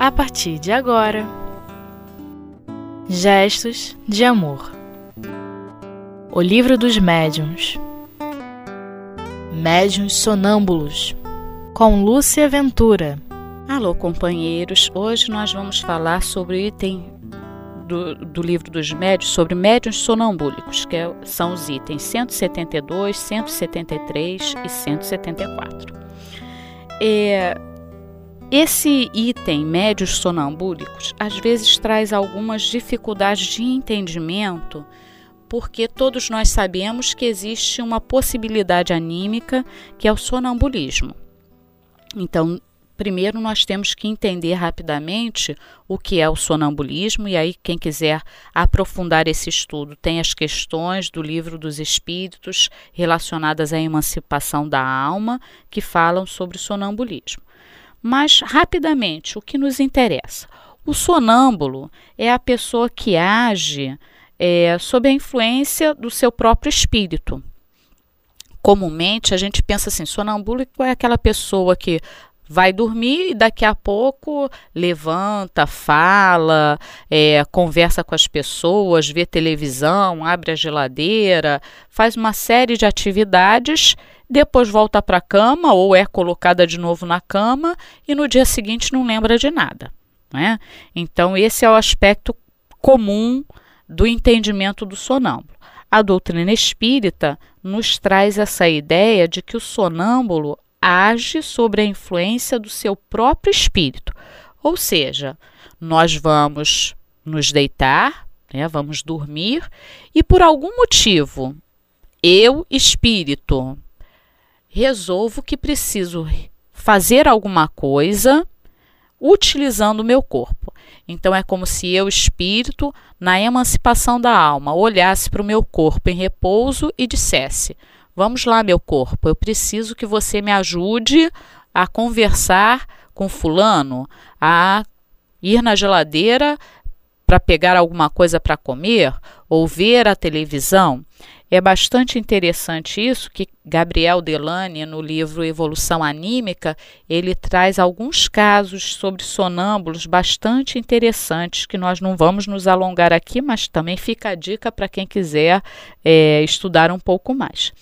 a partir de agora. Gestos de Amor O Livro dos Médiuns Médiuns Sonâmbulos com Lúcia Ventura. Alô, companheiros! Hoje nós vamos falar sobre o item do, do livro dos médios sobre médiuns sonambúlicos, que é, são os itens 172, 173 e 174. É, esse item, médios sonambúlicos, às vezes traz algumas dificuldades de entendimento, porque todos nós sabemos que existe uma possibilidade anímica que é o sonambulismo. Então, primeiro nós temos que entender rapidamente o que é o sonambulismo, e aí, quem quiser aprofundar esse estudo, tem as questões do livro dos espíritos relacionadas à emancipação da alma, que falam sobre sonambulismo. Mas, rapidamente, o que nos interessa? O sonâmbulo é a pessoa que age é, sob a influência do seu próprio espírito. Comumente a gente pensa assim: sonambúlico é aquela pessoa que vai dormir e daqui a pouco levanta, fala, é, conversa com as pessoas, vê televisão, abre a geladeira, faz uma série de atividades, depois volta para a cama ou é colocada de novo na cama e no dia seguinte não lembra de nada. Né? Então, esse é o aspecto comum do entendimento do sonâmbulo. A doutrina espírita nos traz essa ideia de que o sonâmbulo age sobre a influência do seu próprio espírito. Ou seja, nós vamos nos deitar, né, vamos dormir, e por algum motivo, eu, espírito, resolvo que preciso fazer alguma coisa utilizando o meu corpo. Então é como se eu, espírito, na emancipação da alma, olhasse para o meu corpo em repouso e dissesse: Vamos lá, meu corpo, eu preciso que você me ajude a conversar com fulano, a ir na geladeira para pegar alguma coisa para comer ou ver a televisão. É bastante interessante isso que Gabriel Delane, no livro Evolução Anímica, ele traz alguns casos sobre sonâmbulos bastante interessantes que nós não vamos nos alongar aqui, mas também fica a dica para quem quiser é, estudar um pouco mais.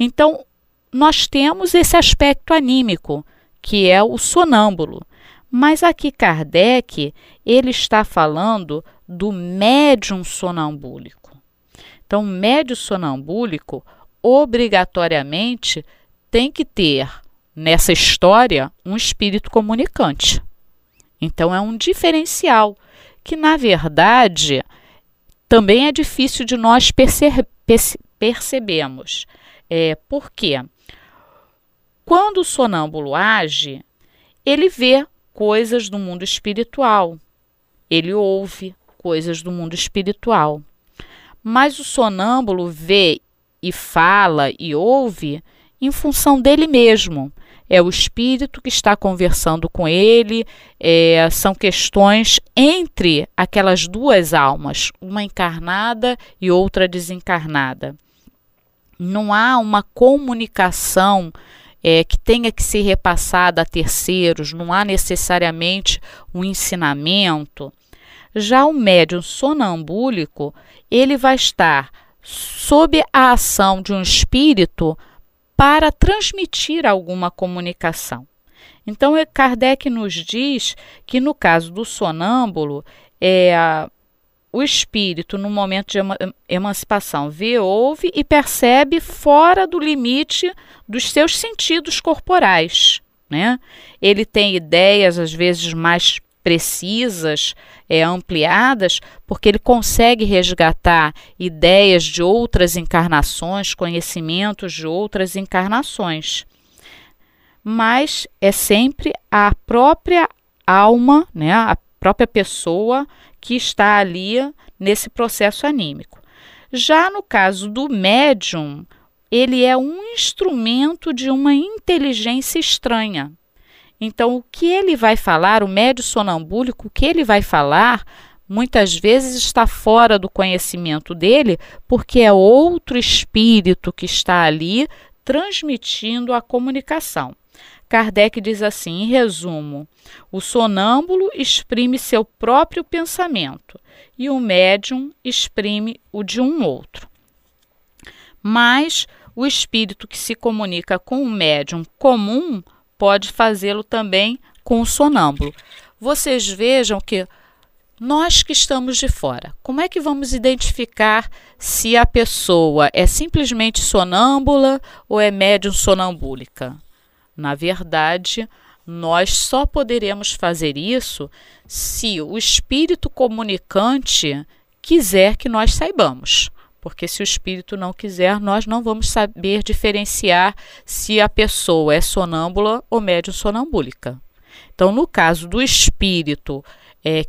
Então, nós temos esse aspecto anímico, que é o sonâmbulo. Mas aqui Kardec, ele está falando do médium sonambúlico. Então, médio sonambúlico obrigatoriamente tem que ter nessa história um espírito comunicante. Então, é um diferencial que, na verdade, também é difícil de nós perce perce percebemos. É, por quê? Quando o sonâmbulo age, ele vê coisas do mundo espiritual, ele ouve coisas do mundo espiritual. Mas o sonâmbulo vê e fala e ouve em função dele mesmo. É o espírito que está conversando com ele, é, são questões entre aquelas duas almas, uma encarnada e outra desencarnada. Não há uma comunicação é, que tenha que ser repassada a terceiros, não há necessariamente um ensinamento. Já o médium sonambúlico, ele vai estar sob a ação de um espírito para transmitir alguma comunicação. Então, Kardec nos diz que no caso do sonâmbulo, é, o espírito, no momento de emancipação, vê, ouve e percebe fora do limite dos seus sentidos corporais. Né? Ele tem ideias, às vezes, mais precisas, é, ampliadas, porque ele consegue resgatar ideias de outras encarnações, conhecimentos de outras encarnações. Mas é sempre a própria alma, né, a própria pessoa que está ali nesse processo anímico. Já no caso do médium, ele é um instrumento de uma inteligência estranha. Então, o que ele vai falar, o médio sonambúlico, o que ele vai falar, muitas vezes está fora do conhecimento dele, porque é outro espírito que está ali transmitindo a comunicação. Kardec diz assim, em resumo: o sonâmbulo exprime seu próprio pensamento e o médium exprime o de um outro. Mas o espírito que se comunica com o médium comum pode fazê-lo também com o sonâmbulo. Vocês vejam que nós que estamos de fora, como é que vamos identificar se a pessoa é simplesmente sonâmbula ou é médium sonambúlica? Na verdade, nós só poderemos fazer isso se o espírito comunicante quiser que nós saibamos. Porque se o espírito não quiser, nós não vamos saber diferenciar se a pessoa é sonâmbula ou médium sonambúlica. Então, no caso do espírito é,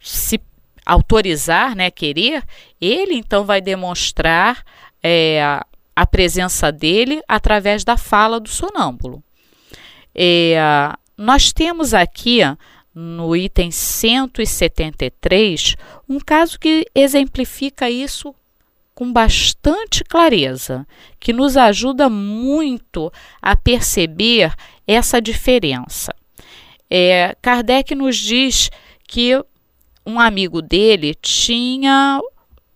se autorizar, né, querer, ele então vai demonstrar é, a presença dele através da fala do sonâmbulo. É, nós temos aqui no item 173 um caso que exemplifica isso com bastante clareza, que nos ajuda muito a perceber essa diferença. É, Kardec nos diz que um amigo dele tinha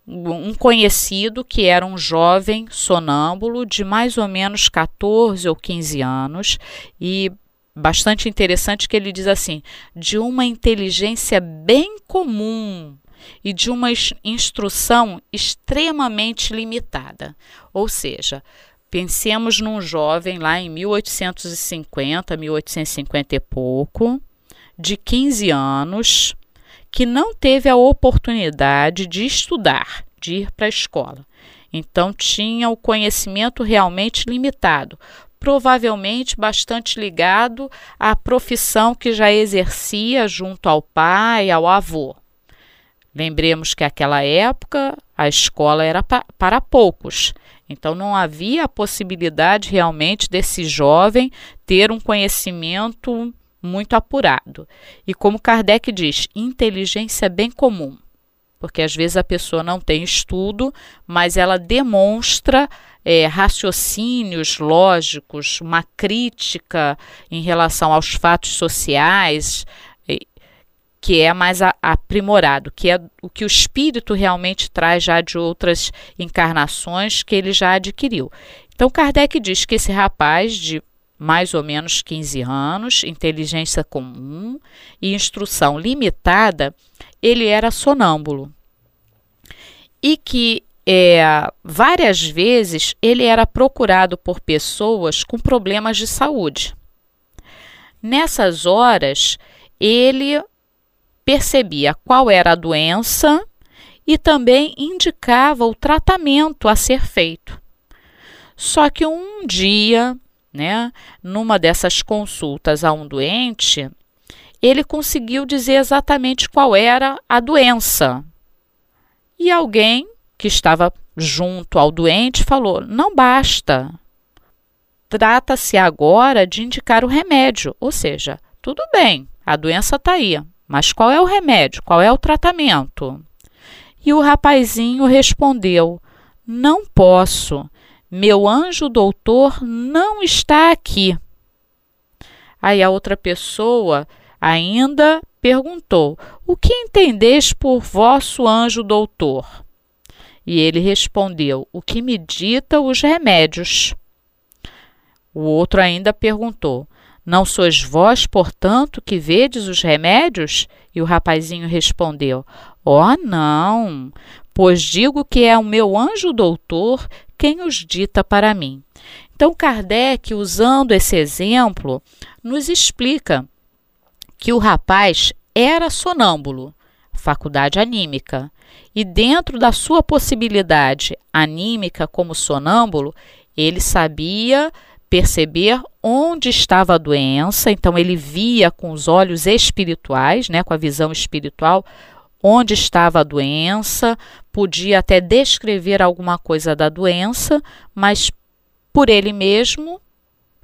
um conhecido que era um jovem sonâmbulo de mais ou menos 14 ou 15 anos e bastante interessante que ele diz assim, de uma inteligência bem comum e de uma instrução extremamente limitada. Ou seja, pensemos num jovem lá em 1850, 1850 e pouco, de 15 anos, que não teve a oportunidade de estudar, de ir para a escola. Então tinha o conhecimento realmente limitado, provavelmente bastante ligado à profissão que já exercia junto ao pai, ao avô. Lembremos que naquela época a escola era pa para poucos, então não havia a possibilidade realmente desse jovem ter um conhecimento muito apurado. E como Kardec diz, inteligência bem comum. Porque às vezes a pessoa não tem estudo, mas ela demonstra é, raciocínios lógicos, uma crítica em relação aos fatos sociais, é, que é mais a, aprimorado, que é o que o espírito realmente traz já de outras encarnações que ele já adquiriu. Então Kardec diz que esse rapaz de mais ou menos 15 anos, inteligência comum e instrução limitada, ele era sonâmbulo. E que é, várias vezes ele era procurado por pessoas com problemas de saúde. Nessas horas, ele percebia qual era a doença e também indicava o tratamento a ser feito. Só que um dia né? Numa dessas consultas a um doente, ele conseguiu dizer exatamente qual era a doença. E alguém que estava junto ao doente falou: não basta. Trata-se agora de indicar o remédio, ou seja, tudo bem, a doença está aí, mas qual é o remédio? Qual é o tratamento? E o rapazinho respondeu: Não posso. Meu anjo doutor não está aqui. Aí a outra pessoa ainda perguntou: O que entendeis por vosso anjo doutor? E ele respondeu: O que me dita os remédios. O outro ainda perguntou: Não sois vós, portanto, que vedes os remédios? E o rapazinho respondeu: Oh, não, pois digo que é o meu anjo doutor quem os dita para mim. Então, Kardec, usando esse exemplo, nos explica que o rapaz era sonâmbulo, faculdade anímica, e dentro da sua possibilidade anímica como sonâmbulo, ele sabia perceber onde estava a doença, então ele via com os olhos espirituais, né, com a visão espiritual, onde estava a doença, podia até descrever alguma coisa da doença, mas por ele mesmo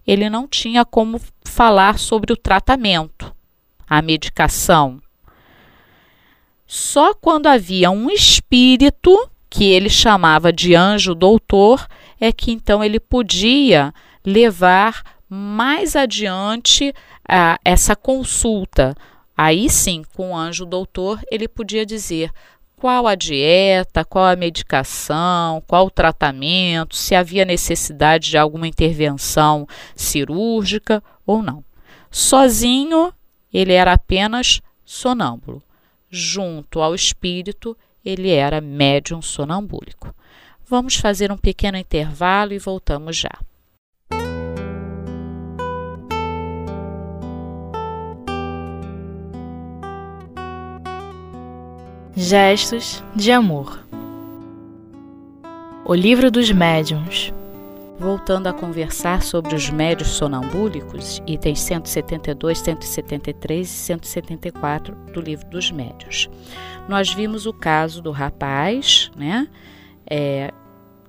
ele não tinha como falar sobre o tratamento, a medicação. Só quando havia um espírito, que ele chamava de anjo doutor, é que então ele podia levar mais adiante ah, essa consulta. Aí sim, com o anjo doutor, ele podia dizer qual a dieta, qual a medicação, qual o tratamento, se havia necessidade de alguma intervenção cirúrgica ou não. Sozinho, ele era apenas sonâmbulo. Junto ao espírito, ele era médium sonambúlico. Vamos fazer um pequeno intervalo e voltamos já. Gestos de amor. O livro dos médiuns. Voltando a conversar sobre os médios sonambúlicos, itens 172, 173 e 174 do livro dos médios. Nós vimos o caso do rapaz, né? É,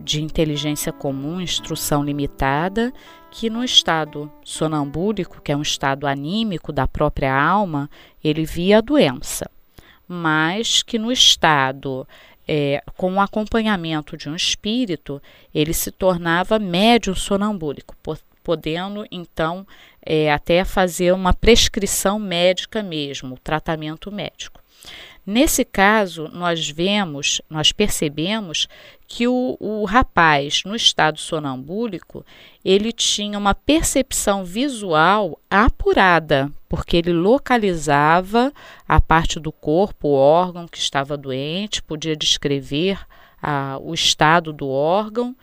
de inteligência comum, instrução limitada, que no estado sonambúlico, que é um estado anímico da própria alma, ele via a doença mas que no estado é, com o acompanhamento de um espírito, ele se tornava médium sonambúlico, podendo então é, até fazer uma prescrição médica mesmo, tratamento médico. Nesse caso, nós vemos, nós percebemos que o, o rapaz, no estado sonambúlico, ele tinha uma percepção visual apurada, porque ele localizava a parte do corpo, o órgão que estava doente, podia descrever ah, o estado do órgão,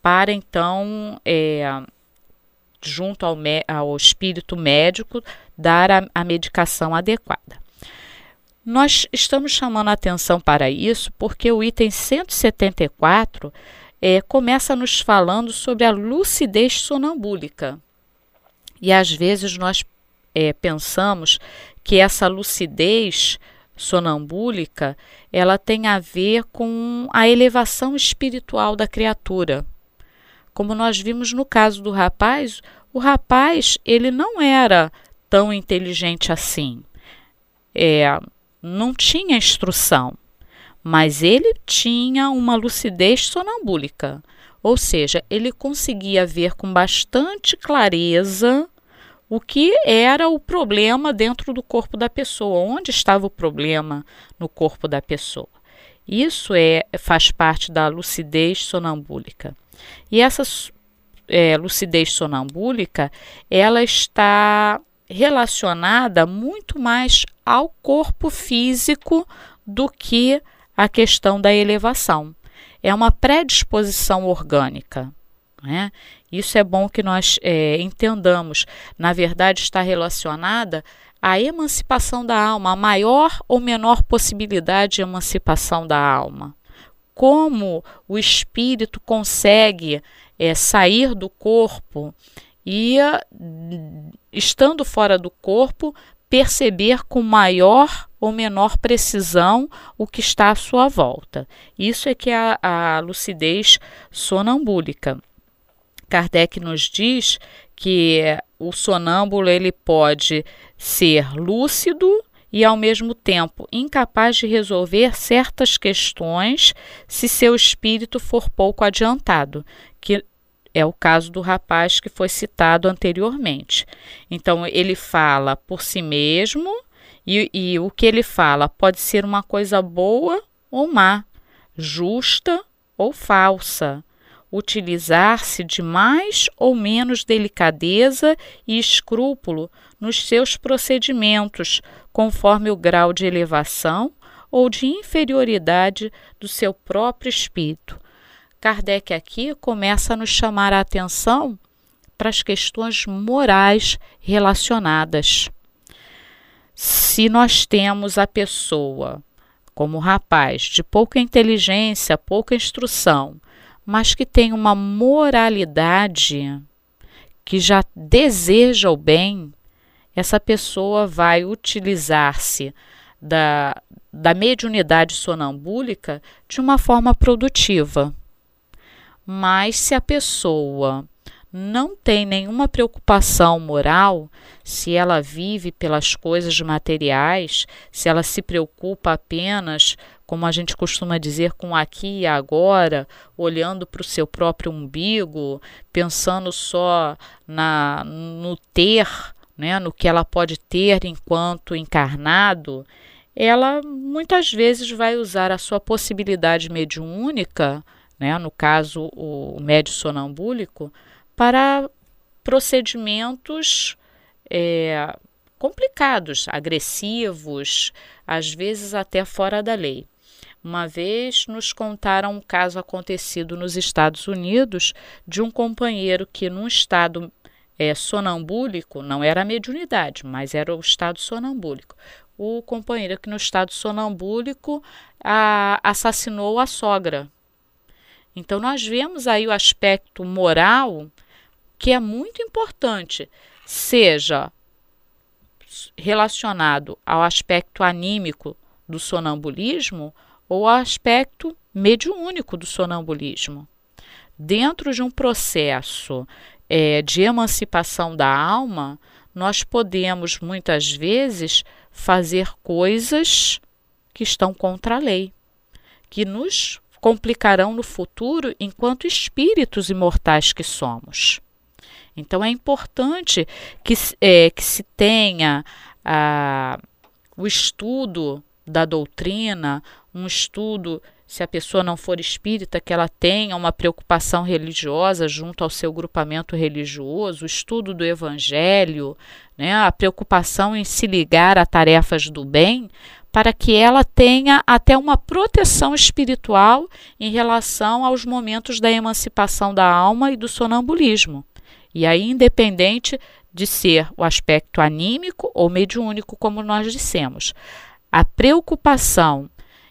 para então, é, junto ao, ao espírito médico, dar a, a medicação adequada. Nós estamos chamando a atenção para isso porque o item 174 é, começa nos falando sobre a lucidez sonambúlica. E às vezes nós é, pensamos que essa lucidez sonambúlica ela tem a ver com a elevação espiritual da criatura. Como nós vimos no caso do rapaz, o rapaz ele não era tão inteligente assim. É, não tinha instrução, mas ele tinha uma lucidez sonambúlica, ou seja, ele conseguia ver com bastante clareza o que era o problema dentro do corpo da pessoa, onde estava o problema no corpo da pessoa. Isso é faz parte da lucidez sonambúlica. E essa é, lucidez sonambúlica, ela está relacionada muito mais ao corpo físico do que a questão da elevação. É uma predisposição orgânica. Né? Isso é bom que nós é, entendamos. Na verdade, está relacionada à emancipação da alma, a maior ou menor possibilidade de emancipação da alma. Como o espírito consegue é, sair do corpo e, estando fora do corpo, perceber com maior ou menor precisão o que está à sua volta. Isso é que é a, a lucidez sonambúlica. Kardec nos diz que o sonâmbulo ele pode ser lúcido e ao mesmo tempo incapaz de resolver certas questões se seu espírito for pouco adiantado, é o caso do rapaz que foi citado anteriormente. Então, ele fala por si mesmo e, e o que ele fala pode ser uma coisa boa ou má, justa ou falsa, utilizar-se de mais ou menos delicadeza e escrúpulo nos seus procedimentos, conforme o grau de elevação ou de inferioridade do seu próprio espírito, Kardec aqui começa a nos chamar a atenção para as questões morais relacionadas. Se nós temos a pessoa como rapaz de pouca inteligência, pouca instrução, mas que tem uma moralidade que já deseja o bem, essa pessoa vai utilizar-se da, da mediunidade sonambúlica de uma forma produtiva. Mas se a pessoa não tem nenhuma preocupação moral, se ela vive pelas coisas materiais, se ela se preocupa apenas como a gente costuma dizer, com aqui e agora, olhando para o seu próprio umbigo, pensando só na, no ter, né, no que ela pode ter enquanto encarnado, ela muitas vezes vai usar a sua possibilidade mediúnica, né, no caso o médio sonambúlico, para procedimentos é, complicados, agressivos, às vezes até fora da lei. Uma vez nos contaram um caso acontecido nos Estados Unidos de um companheiro que, num estado é, sonambúlico, não era a mediunidade, mas era o estado sonambúlico. O companheiro que, no estado sonambúlico, a, assassinou a sogra. Então, nós vemos aí o aspecto moral que é muito importante, seja relacionado ao aspecto anímico do sonambulismo ou ao aspecto mediúnico do sonambulismo. Dentro de um processo é, de emancipação da alma, nós podemos muitas vezes fazer coisas que estão contra a lei, que nos complicarão no futuro enquanto espíritos imortais que somos. Então é importante que, é, que se tenha ah, o estudo da doutrina, um estudo, se a pessoa não for espírita, que ela tenha uma preocupação religiosa junto ao seu grupamento religioso, o estudo do evangelho, né, a preocupação em se ligar a tarefas do bem, para que ela tenha até uma proteção espiritual em relação aos momentos da emancipação da alma e do sonambulismo. E aí, independente de ser o aspecto anímico ou mediúnico, como nós dissemos, a preocupação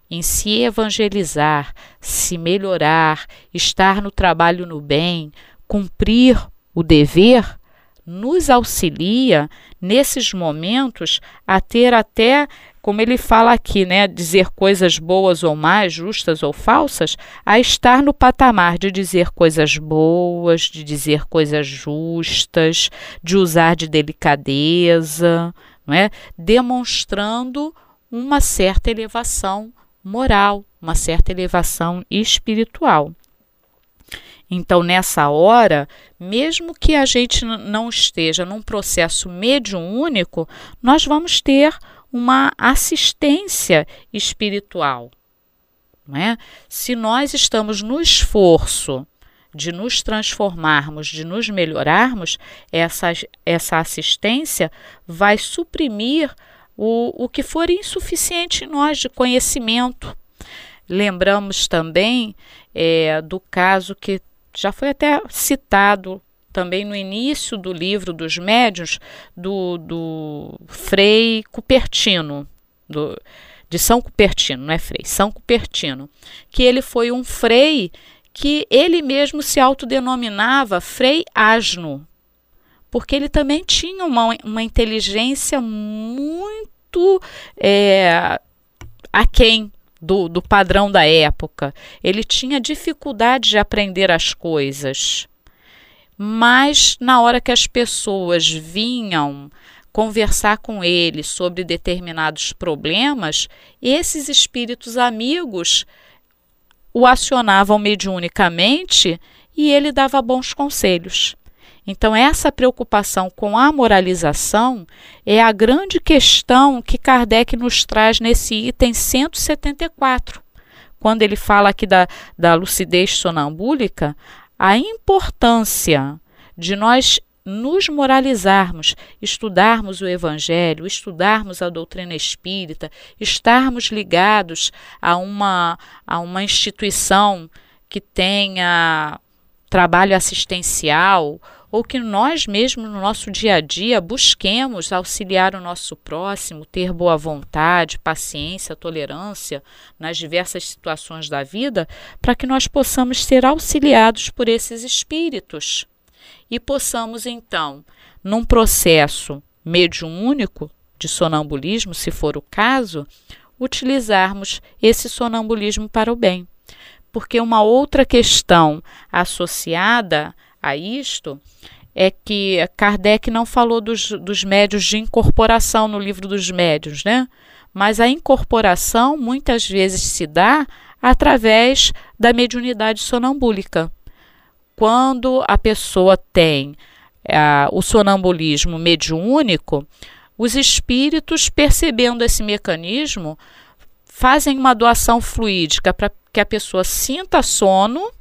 em se evangelizar, se melhorar, estar no trabalho no bem, cumprir o dever, nos auxilia nesses momentos a ter até como ele fala aqui, né, dizer coisas boas ou más, justas ou falsas, a estar no patamar de dizer coisas boas, de dizer coisas justas, de usar de delicadeza, não é? demonstrando uma certa elevação moral, uma certa elevação espiritual. Então, nessa hora, mesmo que a gente não esteja num processo mediúnico, nós vamos ter uma assistência espiritual. Não é? Se nós estamos no esforço de nos transformarmos, de nos melhorarmos, essa, essa assistência vai suprimir o, o que for insuficiente em nós de conhecimento. Lembramos também é, do caso que já foi até citado também no início do livro dos médiuns, do, do Frei Cupertino, do, de São Cupertino, não é Frei, São Cupertino, que ele foi um frei que ele mesmo se autodenominava Frei Asno, porque ele também tinha uma, uma inteligência muito é, aquém do, do padrão da época. Ele tinha dificuldade de aprender as coisas mas na hora que as pessoas vinham conversar com ele sobre determinados problemas, esses espíritos amigos o acionavam mediunicamente e ele dava bons conselhos. Então, essa preocupação com a moralização é a grande questão que Kardec nos traz nesse item 174. Quando ele fala aqui da, da lucidez sonambúlica, a importância de nós nos moralizarmos, estudarmos o Evangelho, estudarmos a doutrina espírita, estarmos ligados a uma, a uma instituição que tenha trabalho assistencial ou que nós mesmos no nosso dia a dia busquemos auxiliar o nosso próximo, ter boa vontade, paciência, tolerância nas diversas situações da vida, para que nós possamos ser auxiliados por esses espíritos e possamos então, num processo mediúnico de sonambulismo, se for o caso, utilizarmos esse sonambulismo para o bem. Porque uma outra questão associada a isto é que Kardec não falou dos, dos médios de incorporação no livro dos médios, né? mas a incorporação muitas vezes se dá através da mediunidade sonambúlica. Quando a pessoa tem é, o sonambulismo mediúnico, os espíritos, percebendo esse mecanismo, fazem uma doação fluídica para que a pessoa sinta sono.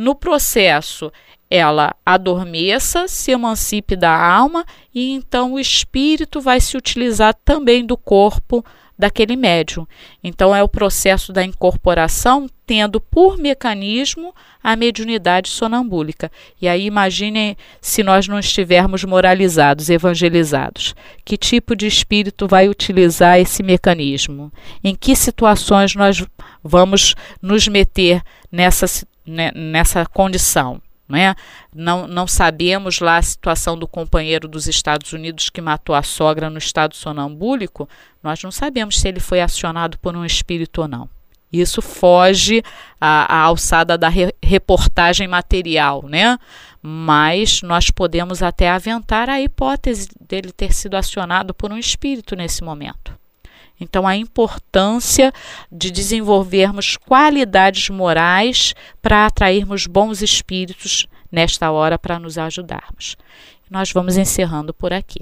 No processo, ela adormeça, se emancipe da alma e então o espírito vai se utilizar também do corpo daquele médium. Então é o processo da incorporação tendo por mecanismo a mediunidade sonambúlica. E aí imaginem se nós não estivermos moralizados, evangelizados. Que tipo de espírito vai utilizar esse mecanismo? Em que situações nós vamos nos meter nessa, né, nessa condição? Né? Não, não sabemos lá a situação do companheiro dos Estados Unidos que matou a sogra no estado sonambúlico, nós não sabemos se ele foi acionado por um espírito ou não. Isso foge à, alçada da re, reportagem material, né? Mas nós podemos até aventar a hipótese dele ter sido acionado por um espírito nesse momento. Então, a importância de desenvolvermos qualidades morais para atrairmos bons espíritos nesta hora para nos ajudarmos. Nós vamos encerrando por aqui.